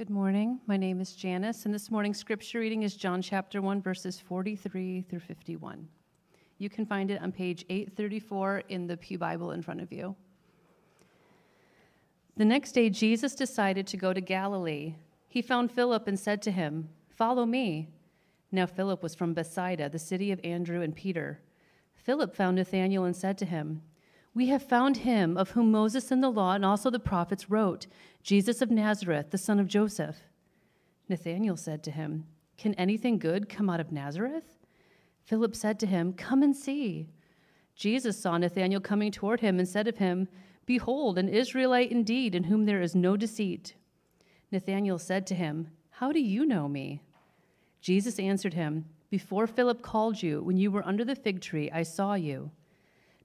Good morning. My name is Janice, and this morning's scripture reading is John chapter 1, verses 43 through 51. You can find it on page 834 in the Pew Bible in front of you. The next day, Jesus decided to go to Galilee. He found Philip and said to him, Follow me. Now, Philip was from Bethsaida, the city of Andrew and Peter. Philip found Nathanael and said to him, We have found him of whom Moses and the law and also the prophets wrote, Jesus of Nazareth, the son of Joseph. Nathanael said to him, Can anything good come out of Nazareth? Philip said to him, Come and see. Jesus saw Nathanael coming toward him and said of him, Behold, an Israelite indeed, in whom there is no deceit. Nathanael said to him, How do you know me? Jesus answered him, Before Philip called you, when you were under the fig tree, I saw you.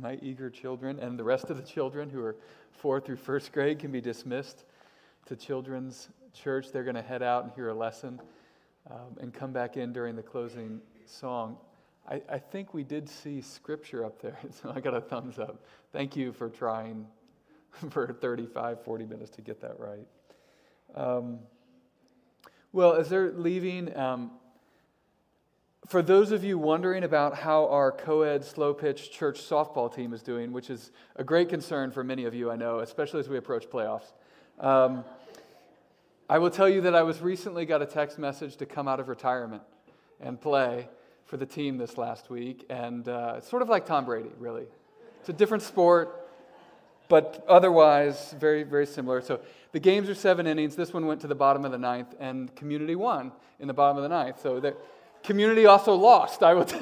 my eager children and the rest of the children who are fourth through first grade can be dismissed to children's church. They're going to head out and hear a lesson um, and come back in during the closing song. I, I, think we did see scripture up there, so I got a thumbs up. Thank you for trying for 35, 40 minutes to get that right. Um, well, as they're leaving, um, for those of you wondering about how our co ed slow pitch church softball team is doing, which is a great concern for many of you, I know, especially as we approach playoffs, um, I will tell you that I was recently got a text message to come out of retirement and play for the team this last week. And uh, it's sort of like Tom Brady, really. It's a different sport, but otherwise very, very similar. So the games are seven innings. This one went to the bottom of the ninth, and community won in the bottom of the ninth. So that Community also lost, I would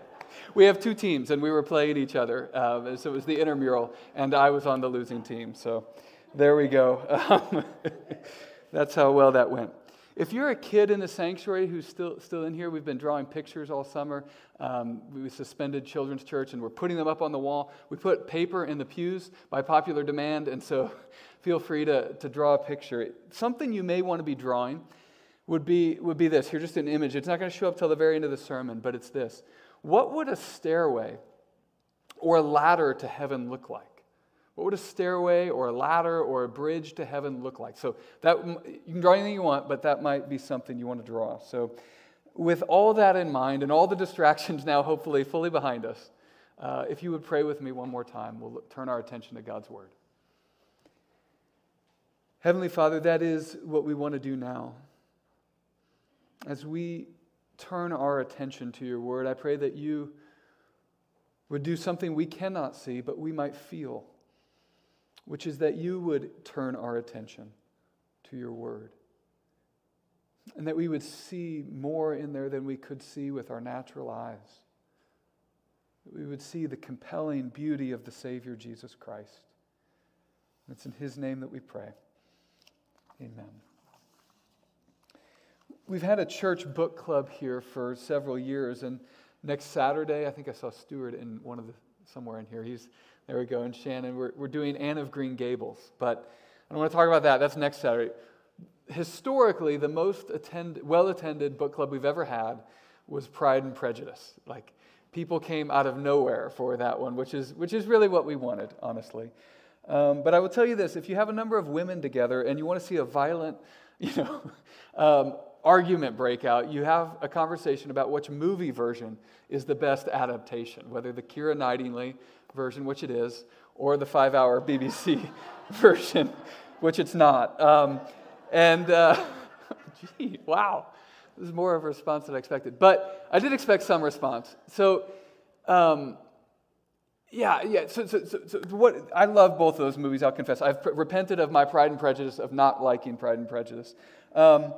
we have two teams, and we were playing each other. Uh, so it was the intramural, and I was on the losing team. So there we go. Um, that's how well that went. If you're a kid in the sanctuary who's still, still in here, we've been drawing pictures all summer. Um, we suspended Children's Church and we're putting them up on the wall. We put paper in the pews by popular demand, and so feel free to, to draw a picture. Something you may want to be drawing would be, would be this. Here's just an image. It's not going to show up till the very end of the sermon, but it's this. What would a stairway or a ladder to heaven look like? What would a stairway or a ladder or a bridge to heaven look like? So that you can draw anything you want, but that might be something you want to draw. So with all that in mind and all the distractions now hopefully fully behind us, uh, if you would pray with me one more time, we'll turn our attention to God's word. Heavenly Father, that is what we want to do now as we turn our attention to your word, I pray that you would do something we cannot see, but we might feel, which is that you would turn our attention to your word. And that we would see more in there than we could see with our natural eyes. That we would see the compelling beauty of the Savior Jesus Christ. It's in His name that we pray. Amen. We've had a church book club here for several years, and next Saturday, I think I saw Stuart in one of the somewhere in here. He's there we go, and Shannon. We're, we're doing Anne of Green Gables, but I don't want to talk about that. That's next Saturday. Historically, the most attend, well-attended book club we've ever had was Pride and Prejudice. Like people came out of nowhere for that one, which is which is really what we wanted, honestly. Um, but I will tell you this: if you have a number of women together and you want to see a violent, you know, um, argument break out, you have a conversation about which movie version is the best adaptation, whether the Keira Knightley version, which it is, or the five hour BBC version, which it's not. Um, and, uh, gee, wow, this is more of a response than I expected. But I did expect some response. So, um, yeah, yeah. So, so, so, so, what I love both of those movies. I'll confess. I've pr- repented of my Pride and Prejudice of not liking Pride and Prejudice. Um,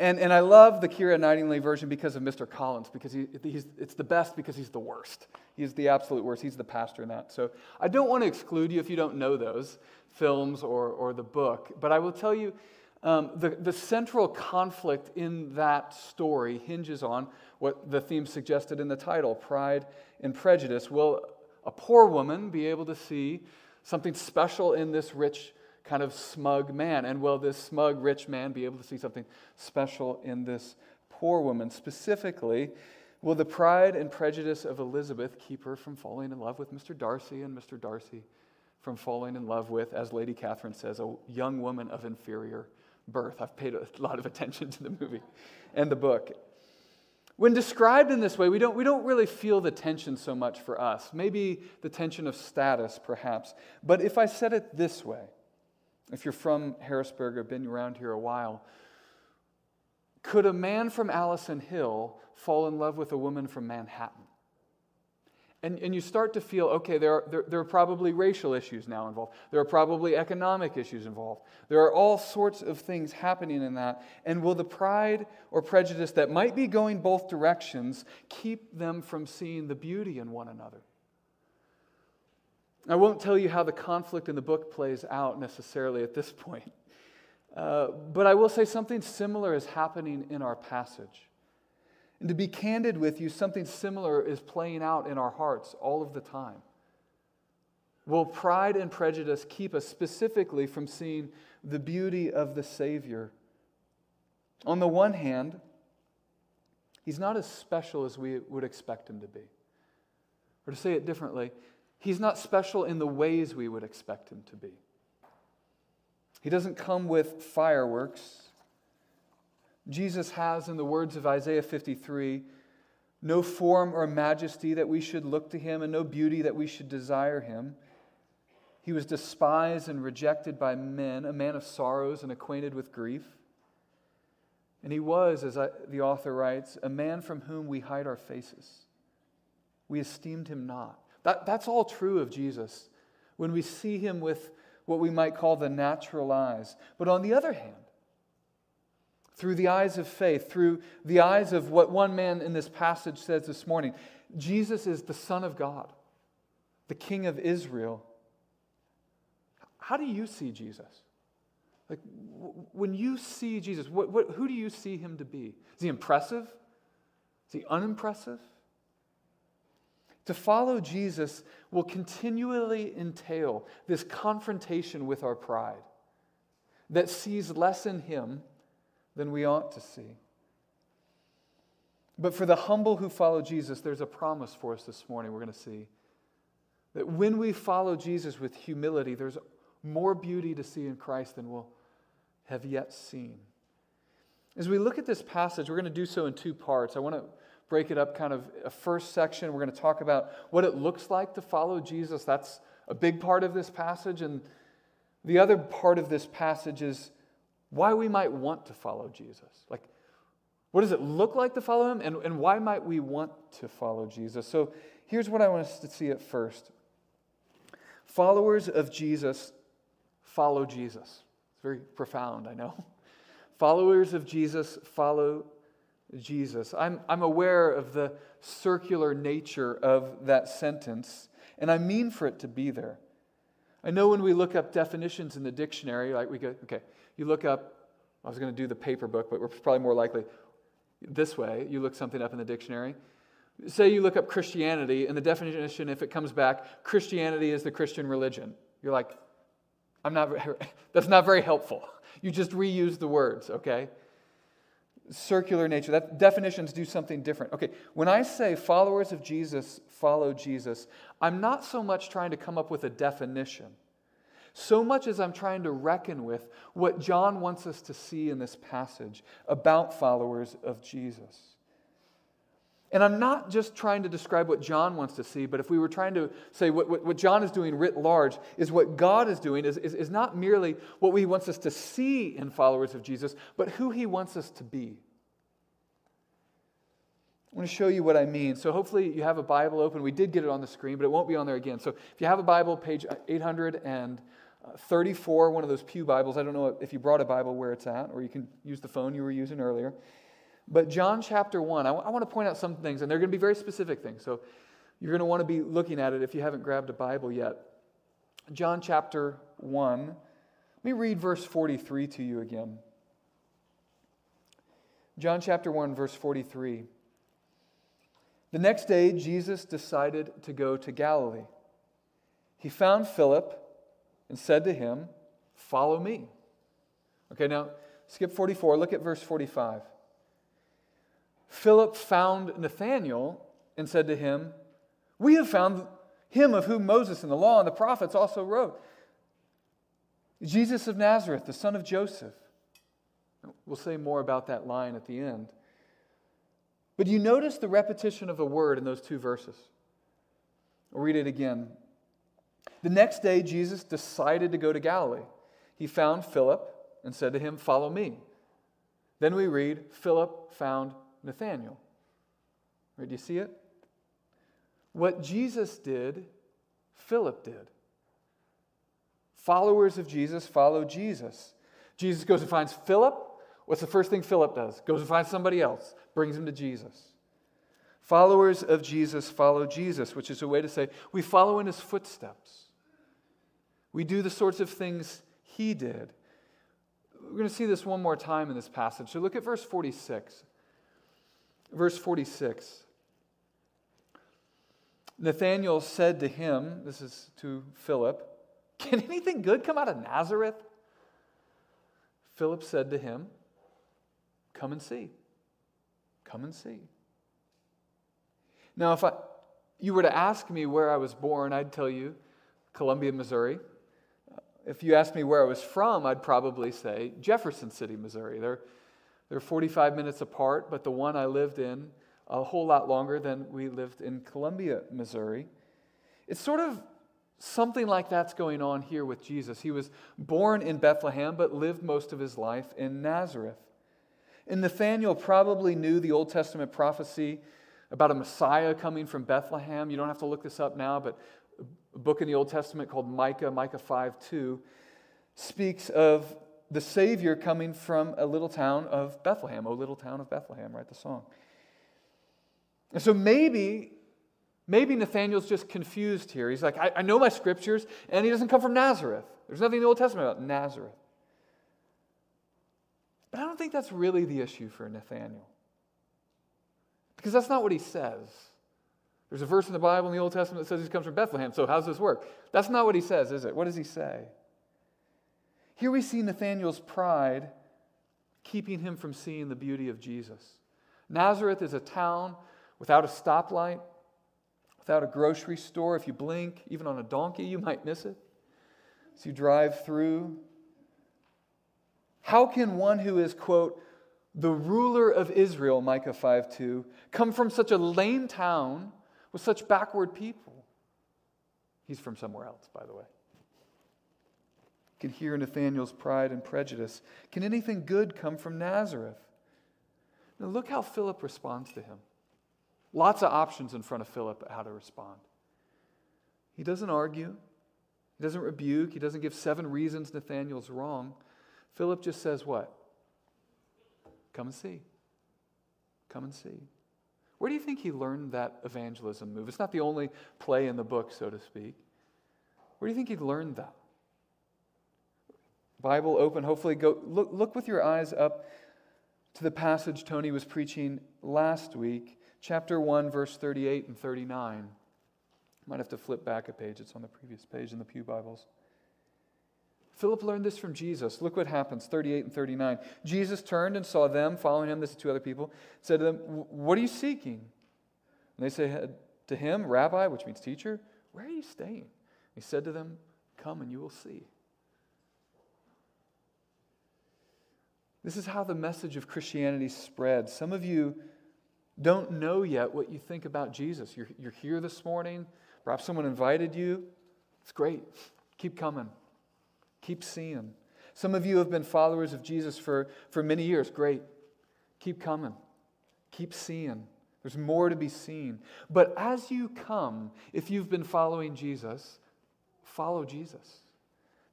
and, and I love the Keira Knightley version because of Mr. Collins, because he, he's, it's the best because he's the worst. He's the absolute worst. He's the pastor in that. So I don't want to exclude you if you don't know those films or, or the book, but I will tell you Um, the, the central conflict in that story hinges on what the theme suggested in the title pride and prejudice. Will a poor woman be able to see something special in this rich, kind of smug man? And will this smug, rich man be able to see something special in this poor woman? Specifically, will the pride and prejudice of Elizabeth keep her from falling in love with Mr. Darcy and Mr. Darcy from falling in love with, as Lady Catherine says, a young woman of inferior birth? I've paid a lot of attention to the movie and the book. When described in this way, we don't, we don't really feel the tension so much for us. Maybe the tension of status, perhaps. But if I said it this way, if you're from Harrisburg or been around here a while, could a man from Allison Hill fall in love with a woman from Manhattan? And, and you start to feel okay, there are, there, there, are probably racial issues now involved. There are probably economic issues involved. There are all sorts of things happening in that. And will the pride or prejudice that might be going both directions keep them from seeing the beauty in one another? I won't tell you how the conflict in the book plays out necessarily at this point, uh, but I will say something similar is happening in our passage. And to be candid with you, something similar is playing out in our hearts all of the time. Will pride and prejudice keep us specifically from seeing the beauty of the Savior? On the one hand, he's not as special as we would expect him to be. Or to say it differently, he's not special in the ways we would expect him to be. He doesn't come with fireworks. Jesus has, in the words of Isaiah 53, no form or majesty that we should look to him, and no beauty that we should desire him. He was despised and rejected by men, a man of sorrows and acquainted with grief. And he was, as the author writes, a man from whom we hide our faces. We esteemed him not. That, that's all true of Jesus when we see him with what we might call the natural eyes. But on the other hand, through the eyes of faith, through the eyes of what one man in this passage says this morning. Jesus is the Son of God, the King of Israel. How do you see Jesus? Like, when you see Jesus, what, what, who do you see him to be? Is he impressive? Is he unimpressive? To follow Jesus will continually entail this confrontation with our pride that sees less in him than we ought to see. But for the humble who follow Jesus, there's a promise for us this morning we're going to see. That when we follow Jesus with humility, there's more beauty to see in Christ than we'll have yet seen. As we look at this passage, we're going to do so in two parts. I want to break it up kind of a first section. We're going to talk about what it looks like to follow Jesus. That's a big part of this passage. And the other part of this passage is why we might want to follow Jesus. Like, what does it look like to follow him, and, and why might we want to follow Jesus? So, here's what I want us to see at first followers of Jesus follow Jesus. It's very profound, I know. Followers of Jesus follow Jesus. I'm, I'm aware of the circular nature of that sentence, and I mean for it to be there. I know when we look up definitions in the dictionary, like we go, okay, you look up, I was going to do the paper book, but we're probably more likely this way. You look something up in the dictionary. Say you look up Christianity, and the definition, if it comes back, Christianity is the Christian religion. You're like, I'm not, that's not very helpful. You just reuse the words, okay? Circular nature. That definitions do something different. Okay, when I say followers of Jesus follow Jesus, I'm not so much trying to come up with a definition so much as I'm trying to reckon with what John wants us to see in this passage about followers of Jesus. And I'm not just trying to describe what John wants to see, but if we were trying to say what, what, what John is doing writ large, is what God is doing, is, is, is not merely what he wants us to see in followers of Jesus, but who he wants us to be. I want to show you what I mean. So hopefully you have a Bible open. We did get it on the screen, but it won't be on there again. So if you have a Bible, page 800 and uh, 34, one of those Pew Bibles. I don't know if you brought a Bible where it's at, or you can use the phone you were using earlier. But John chapter 1, I, w- I want to point out some things, and they're going to be very specific things. So you're going to want to be looking at it if you haven't grabbed a Bible yet. John chapter 1, let me read verse 43 to you again. John chapter 1, verse 43. The next day, Jesus decided to go to Galilee. He found Philip and said to him, Follow me. Okay, now skip 44, look at verse 45. Philip found Nathanael and said to him, We have found him of whom Moses and the law and the prophets also wrote. Jesus of Nazareth, the son of Joseph. We'll say more about that line at the end. But you notice the repetition of a word in those two verses. I'll read it again. The next day, Jesus decided to go to Galilee. He found Philip and said to him, Follow me. Then we read, Philip found Nathanael. Right, do you see it? What Jesus did, Philip did. Followers of Jesus follow Jesus. Jesus goes and finds Philip. What's the first thing Philip does? Goes and finds somebody else, brings him to Jesus. Followers of Jesus follow Jesus, which is a way to say we follow in his footsteps. We do the sorts of things he did. We're going to see this one more time in this passage. So look at verse 46. Verse 46. Nathanael said to him, this is to Philip, Can anything good come out of Nazareth? Philip said to him, Come and see. Come and see. Now, if I, you were to ask me where I was born, I'd tell you Columbia, Missouri. If you asked me where I was from, I'd probably say Jefferson City, Missouri. They're, they're 45 minutes apart, but the one I lived in a whole lot longer than we lived in Columbia, Missouri. It's sort of something like that's going on here with Jesus. He was born in Bethlehem, but lived most of his life in Nazareth. And Nathanael probably knew the Old Testament prophecy about a Messiah coming from Bethlehem. You don't have to look this up now, but a book in the Old Testament called Micah, Micah 5 2, speaks of the Savior coming from a little town of Bethlehem. Oh, little town of Bethlehem, write The song. And so maybe, maybe Nathaniel's just confused here. He's like, I, I know my scriptures, and he doesn't come from Nazareth. There's nothing in the Old Testament about Nazareth. But I don't think that's really the issue for Nathaniel. Because that's not what he says. There's a verse in the Bible in the Old Testament that says he comes from Bethlehem. So, how's this work? That's not what he says, is it? What does he say? Here we see Nathanael's pride keeping him from seeing the beauty of Jesus. Nazareth is a town without a stoplight, without a grocery store. If you blink, even on a donkey, you might miss it. As you drive through, how can one who is, quote, the ruler of Israel, Micah 5 2, come from such a lame town with such backward people? He's from somewhere else, by the way. Can hear Nathanael's pride and prejudice. Can anything good come from Nazareth? Now, look how Philip responds to him. Lots of options in front of Philip how to respond. He doesn't argue, he doesn't rebuke, he doesn't give seven reasons Nathanael's wrong. Philip just says, What? Come and see. Come and see. Where do you think he learned that evangelism move? It's not the only play in the book, so to speak. Where do you think he learned that? Bible open, hopefully go look, look with your eyes up to the passage Tony was preaching last week, chapter 1, verse 38 and 39. Might have to flip back a page, it's on the previous page in the Pew Bibles. Philip learned this from Jesus. Look what happens, 38 and 39. Jesus turned and saw them following him, this is two other people, said to them, What are you seeking? And they said to him, Rabbi, which means teacher, where are you staying? He said to them, Come and you will see. This is how the message of Christianity spreads. Some of you don't know yet what you think about Jesus. You're, you're here this morning. Perhaps someone invited you. It's great. Keep coming. Keep seeing. Some of you have been followers of Jesus for, for many years. Great. Keep coming. Keep seeing. There's more to be seen. But as you come, if you've been following Jesus, follow Jesus.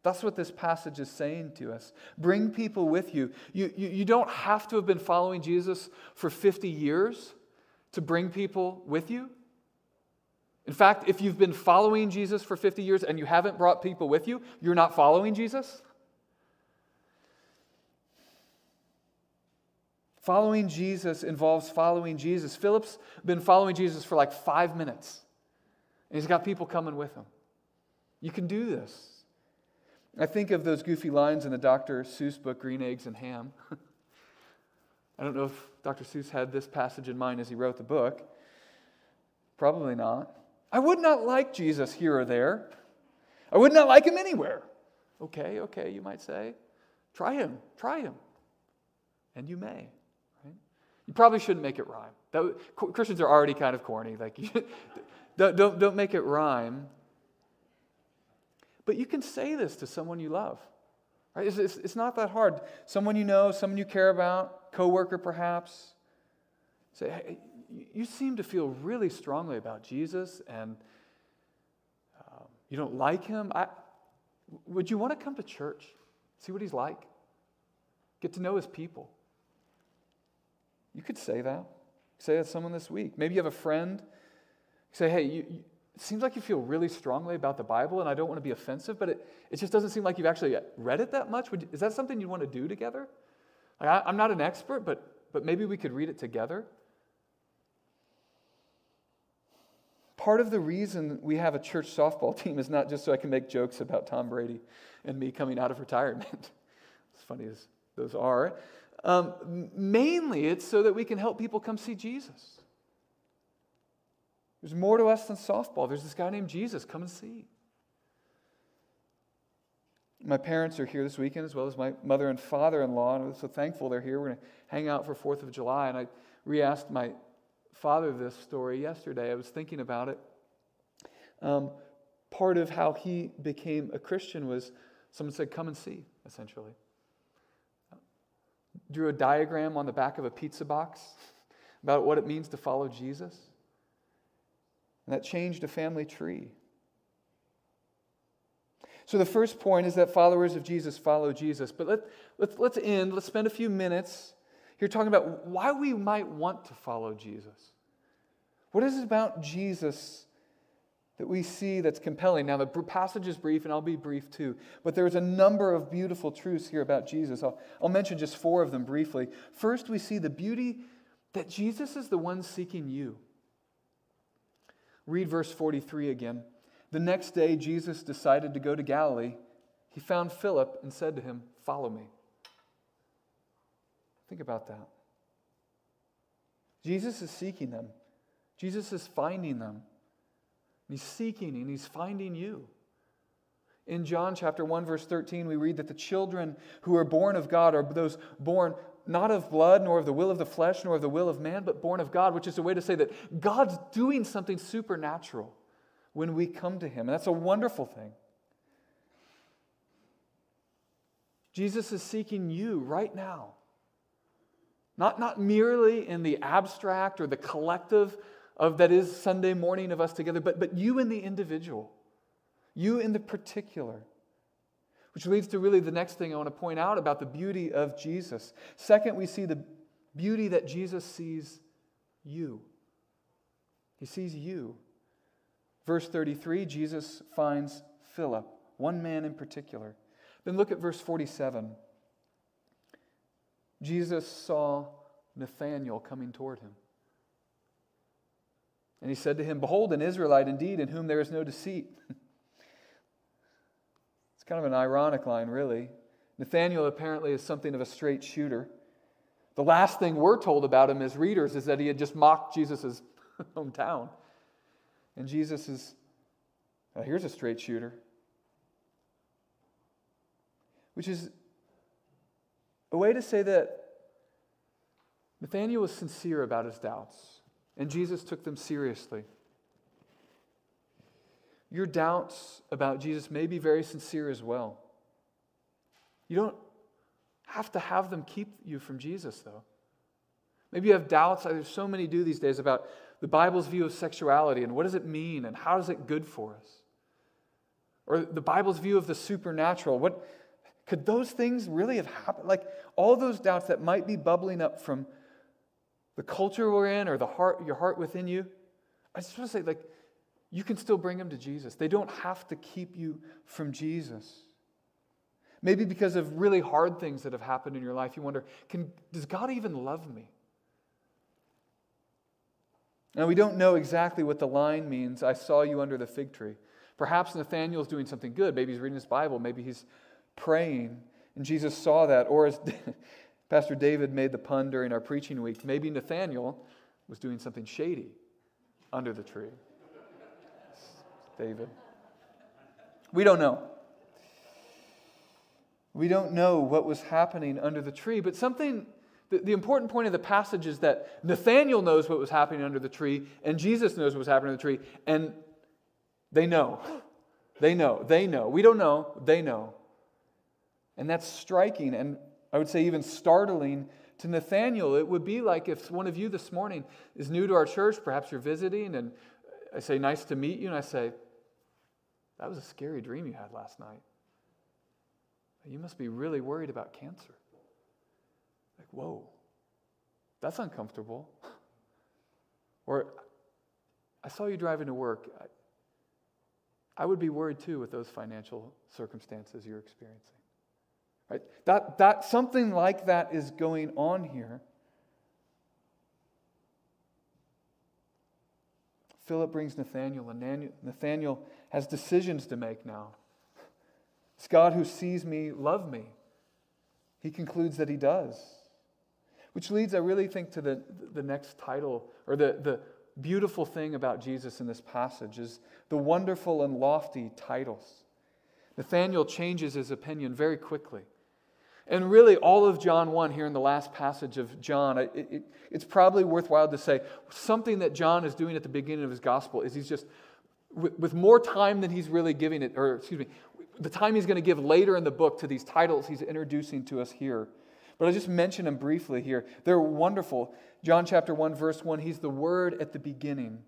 That's what this passage is saying to us. Bring people with you. You, you. you don't have to have been following Jesus for 50 years to bring people with you. In fact, if you've been following Jesus for 50 years and you haven't brought people with you, you're not following Jesus. Following Jesus involves following Jesus. Philip's been following Jesus for like five minutes, and he's got people coming with him. You can do this. I think of those goofy lines in the Dr. Seuss book, Green Eggs and Ham. I don't know if Dr. Seuss had this passage in mind as he wrote the book. Probably not. I would not like Jesus here or there. I would not like him anywhere. Okay, okay, you might say. Try him, try him. And you may. Right? You probably shouldn't make it rhyme. That, Christians are already kind of corny. Like, don't, don't, don't make it rhyme. But you can say this to someone you love. Right? It's, it's, it's not that hard. Someone you know, someone you care about, coworker perhaps. Say, hey, you seem to feel really strongly about Jesus and um, you don't like him. I, would you want to come to church? See what he's like? Get to know his people. You could say that. Say that to someone this week. Maybe you have a friend. Say, hey, you, you, seems like you feel really strongly about the Bible, and I don't want to be offensive, but it, it just doesn't seem like you've actually read it that much. Would, is that something you'd want to do together? Like, I, I'm not an expert, but, but maybe we could read it together. Part of the reason we have a church softball team is not just so I can make jokes about Tom Brady and me coming out of retirement, as funny as those are. Um, mainly, it's so that we can help people come see Jesus. There's more to us than softball. There's this guy named Jesus. Come and see. My parents are here this weekend, as well as my mother and father in law, and I'm so thankful they're here. We're going to hang out for 4th of July. And I re asked my father this story yesterday. I was thinking about it. Um, part of how he became a Christian was someone said, Come and see, essentially. Drew a diagram on the back of a pizza box about what it means to follow Jesus. And that changed a family tree. So the first point is that followers of Jesus follow Jesus. But let, let, let's end, let's spend a few minutes here talking about why we might want to follow Jesus. What is it about Jesus that we see that's compelling? Now, the passage is brief, and I'll be brief too, but there's a number of beautiful truths here about Jesus. I'll, I'll mention just four of them briefly. First, we see the beauty that Jesus is the one seeking you. Read verse 43 again. The next day, Jesus decided to go to Galilee. He found Philip and said to him, Follow me. Think about that. Jesus is seeking them, Jesus is finding them. He's seeking and he's finding you. In John chapter 1 verse 13 we read that the children who are born of God are those born not of blood nor of the will of the flesh nor of the will of man but born of God which is a way to say that God's doing something supernatural when we come to him and that's a wonderful thing. Jesus is seeking you right now. Not, not merely in the abstract or the collective of that is Sunday morning of us together, but, but you in the individual, you in the particular. Which leads to really the next thing I want to point out about the beauty of Jesus. Second, we see the beauty that Jesus sees you. He sees you. Verse 33, Jesus finds Philip, one man in particular. Then look at verse 47. Jesus saw Nathanael coming toward him. And he said to him, Behold, an Israelite indeed, in whom there is no deceit. kind of an ironic line, really. Nathaniel apparently is something of a straight shooter. The last thing we're told about him as readers is that he had just mocked Jesus' hometown. And Jesus is, here's a straight shooter. Which is a way to say that Nathaniel was sincere about his doubts. And Jesus took them seriously. Your doubts about Jesus may be very sincere as well. You don't have to have them keep you from Jesus, though. Maybe you have doubts, there's so many do these days, about the Bible's view of sexuality and what does it mean and how is it good for us? Or the Bible's view of the supernatural. What could those things really have happened? Like all those doubts that might be bubbling up from the culture we're in or the heart, your heart within you, I just want to say, like, you can still bring them to Jesus. They don't have to keep you from Jesus. Maybe because of really hard things that have happened in your life, you wonder, can, does God even love me? Now, we don't know exactly what the line means, I saw you under the fig tree. Perhaps Nathaniel's doing something good. Maybe he's reading his Bible. Maybe he's praying. And Jesus saw that. Or as Pastor David made the pun during our preaching week, maybe Nathaniel was doing something shady under the tree. David. We don't know. We don't know what was happening under the tree, but something, the, the, important point of the passage is that Nathaniel knows what was happening under the tree, and Jesus knows what was happening under the tree, and they know. They know. They know. We don't know. They know. And that's striking and I would say even startling to Nathaniel. It would be like if one of you this morning is new to our church, perhaps you're visiting, and I say, Nice to meet you, and I say, That was a scary dream you had last night. You must be really worried about cancer. Like, whoa, that's uncomfortable. Or, I saw you driving to work. I, I would be worried too with those financial circumstances you're experiencing. Right? That, that, something like that is going on here. Philip brings Nathaniel, and Nathaniel has decisions to make now. It's God who sees me love me. He concludes that he does. Which leads, I really think, to the, the next title, or the, the beautiful thing about Jesus in this passage is the wonderful and lofty titles. Nathaniel changes his opinion very quickly. And really, all of John 1 here in the last passage of John, it, it, it's probably worthwhile to say something that John is doing at the beginning of his gospel is he's just, with, with more time than he's really giving it, or excuse me, the time he's going to give later in the book to these titles he's introducing to us here. But I'll just mention them briefly here. They're wonderful. John chapter 1, verse 1, he's the Word at the beginning,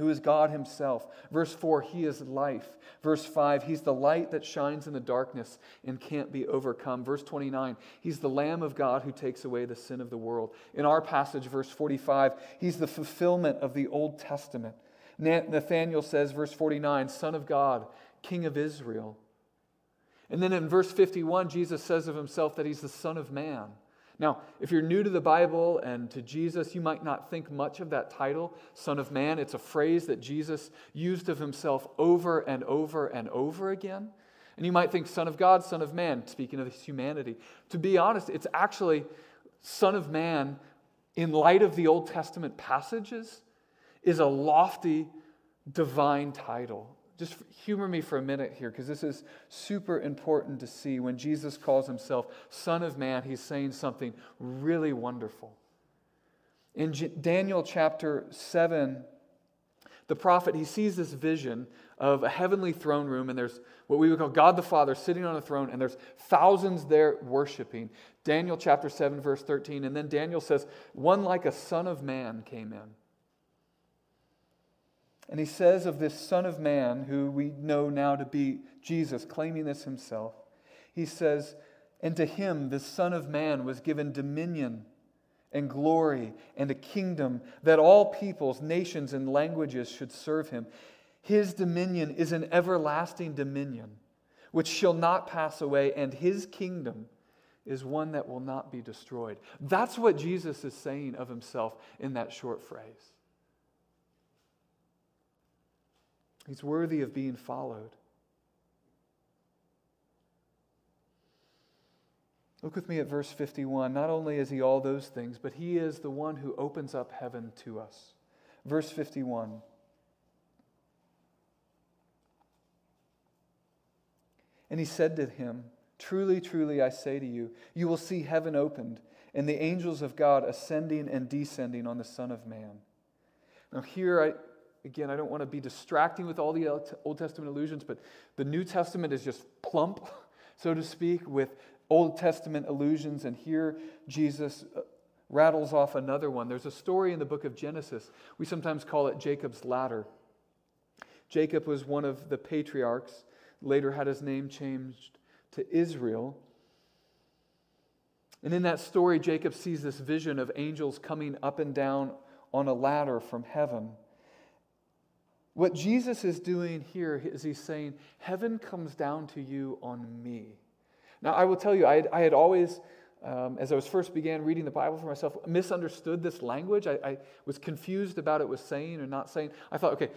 who is God Himself. Verse 4, He is life. Verse 5, He's the light that shines in the darkness and can't be overcome. Verse 29, He's the Lamb of God who takes away the sin of the world. In our passage, verse 45, He's the fulfillment of the Old Testament. Nathaniel says, verse 49, Son of God King of Israel. And then in verse 51, Jesus says of himself that he's the Son of Man. Now, if you're new to the Bible and to Jesus, you might not think much of that title, Son of Man. It's a phrase that Jesus used of himself over and over and over again. And you might think Son of God, Son of Man, speaking of his humanity. To be honest, it's actually Son of Man, in light of the Old Testament passages, is a lofty divine title. Just humor me for a minute here because this is super important to see. When Jesus calls himself Son of Man, he's saying something really wonderful. In Daniel chapter 7, the prophet he sees this vision of a heavenly throne room and there's what we would call God the Father sitting on a throne and there's thousands there worshiping. Daniel chapter 7 verse 13 and then Daniel says one like a son of man came in. And he says of this Son of Man, who we know now to be Jesus, claiming this himself, he says, And to him, the Son of Man, was given dominion and glory and a kingdom that all peoples, nations, and languages should serve him. His dominion is an everlasting dominion which shall not pass away, and his kingdom is one that will not be destroyed. That's what Jesus is saying of himself in that short phrase. He's worthy of being followed. Look with me at verse 51. Not only is he all those things, but he is the one who opens up heaven to us. Verse 51. And he said to him, Truly, truly, I say to you, you will see heaven opened and the angels of God ascending and descending on the Son of Man. Now, here I, again, I don't want to be distracting with all the Old Testament allusions, but the New Testament is just plump, so to speak, with Old Testament allusions. And here Jesus uh, rattles off another one. There's a story in the book of Genesis. We sometimes call it Jacob's ladder. Jacob was one of the patriarchs, later had his name changed to Israel. And in that story, Jacob sees this vision of angels coming up and down on a ladder from heaven. What Jesus is doing here is he's saying, Heaven comes down to you on me. Now, I will tell you, I had, I had always, um, as I was first began reading the Bible for myself, misunderstood this language. I, I was confused about it was saying or not saying. I thought, okay,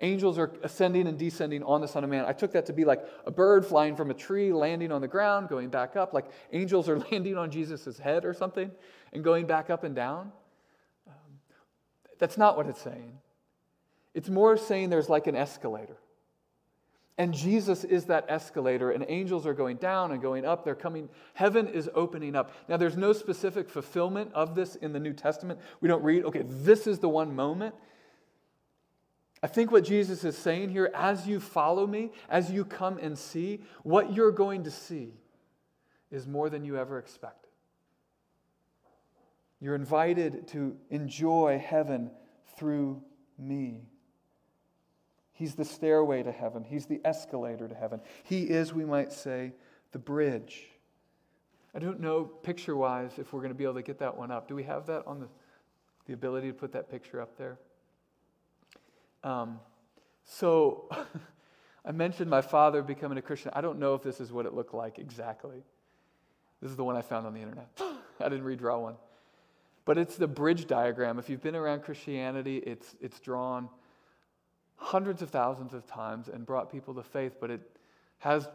angels are ascending and descending on the Son of Man. I took that to be like a bird flying from a tree, landing on the ground, going back up, like angels are landing on Jesus' head or something and going back up and down. Um, that's not what it's saying. It's more saying there's like an escalator. And Jesus is that escalator, and angels are going down and going up. They're coming, heaven is opening up. Now, there's no specific fulfillment of this in the New Testament. We don't read, okay, this is the one moment. I think what Jesus is saying here, as you follow me, as you come and see, what you're going to see is more than you ever expected. You're invited to enjoy heaven through me. He's the stairway to heaven. He's the escalator to heaven. He is, we might say, the bridge. I don't know picture wise if we're going to be able to get that one up. Do we have that on the, the ability to put that picture up there? Um, so I mentioned my father becoming a Christian. I don't know if this is what it looked like exactly. This is the one I found on the internet. I didn't redraw one. But it's the bridge diagram. If you've been around Christianity, it's, it's drawn hundreds of thousands of times and brought people to faith, but it has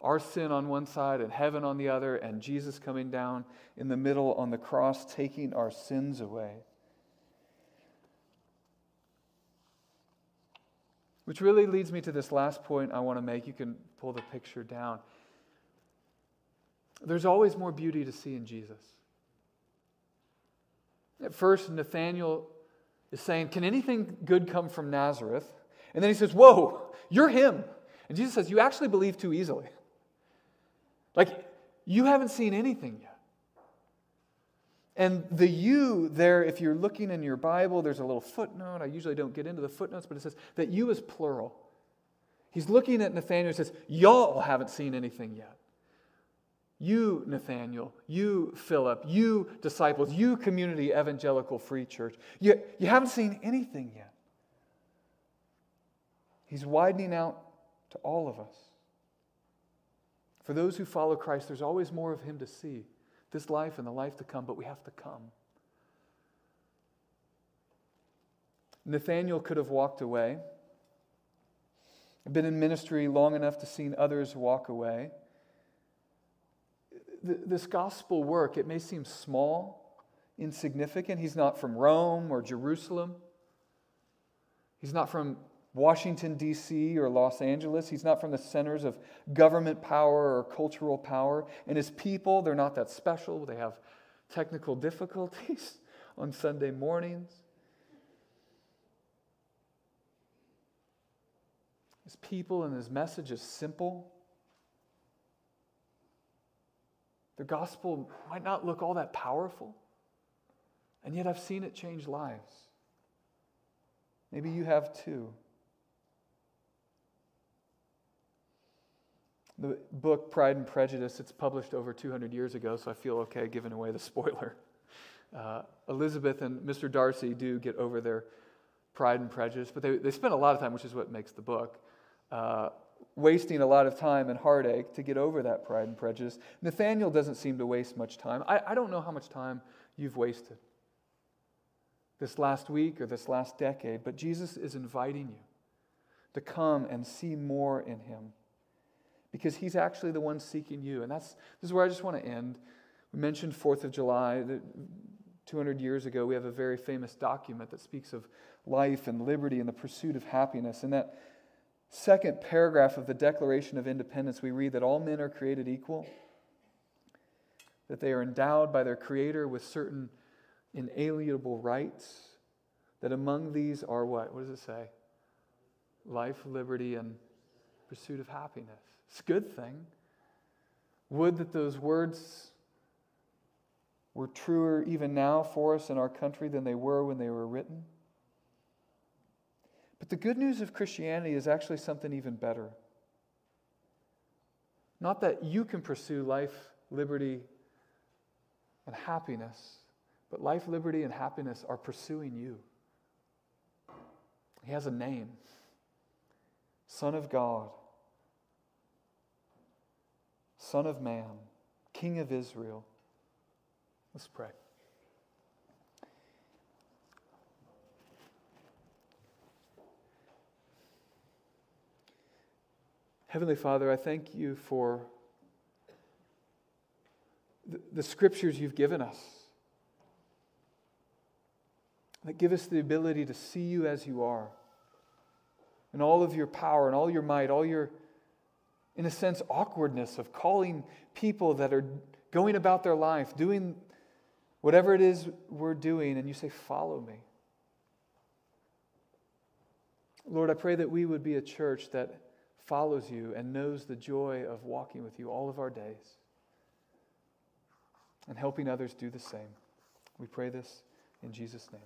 our sin on one side and heaven on the other, and Jesus coming down in the middle on the cross, taking our sins away. Which really leads me to this last point I want to make. You can pull the picture down. There's always more beauty to see in Jesus. At first, Nathanael is saying, Can anything good come from Nazareth? And then he says, Whoa, you're him. And Jesus says, You actually believe too easily. Like, you haven't seen anything yet. And the you there, if you're looking in your Bible, there's a little footnote. I usually don't get into the footnotes, but it says that you is plural. He's looking at Nathanael and says, Y'all haven't seen anything yet. You, Nathaniel, you, Philip, you, disciples, you, community evangelical free church, you, you haven't seen anything yet. He's widening out to all of us. For those who follow Christ, there's always more of Him to see this life and the life to come, but we have to come. Nathaniel could have walked away, been in ministry long enough to see others walk away this gospel work, it may seem small, insignificant. He's not from Rome or Jerusalem. He's not from Washington, D.C. or Los Angeles. He's not from the centers of government power or cultural power. And his people, they're not that special. They have technical difficulties on Sunday mornings. His people and his message is simple. The gospel might not look all that powerful, and yet I've seen it change lives. Maybe you have too. The book Pride and Prejudice, it's published over 200 years ago, so I feel okay giving away the spoiler. Uh, Elizabeth and Mr. Darcy do get over their pride and prejudice, but they, they spend a lot of time, which is what makes the book, uh, wasting a lot of time and heartache to get over that pride and prejudice. Nathaniel doesn't seem to waste much time. I, I don't know how much time you've wasted this last week or this last decade, but Jesus is inviting you to come and see more in him because he's actually the one seeking you. And that's this is where I just want to end. We mentioned 4th of July. 200 years ago, we have a very famous document that speaks of life and liberty and the pursuit of happiness. And that second paragraph of the Declaration of Independence, we read that all men are created equal, that they are endowed by their Creator with certain inalienable rights, that among these are what? What does it say? Life, liberty, and pursuit of happiness. It's a good thing. Would that those words were truer even now for us in our country than they were when they were written. The good news of Christianity is actually something even better. Not that you can pursue life, liberty, and happiness, but life, liberty, and happiness are pursuing you. He has a name Son of God, Son of Man, King of Israel. Let's pray. Heavenly Father, I thank you for the, the scriptures you've given us that give us the ability to see you as you are and all of your power and all your might, all your, in a sense, awkwardness of calling people that are going about their life, doing whatever it is we're doing, and you say, Follow me. Lord, I pray that we would be a church that follows you and knows the joy of walking with you all of our days and helping others do the same. We pray this in Jesus' name.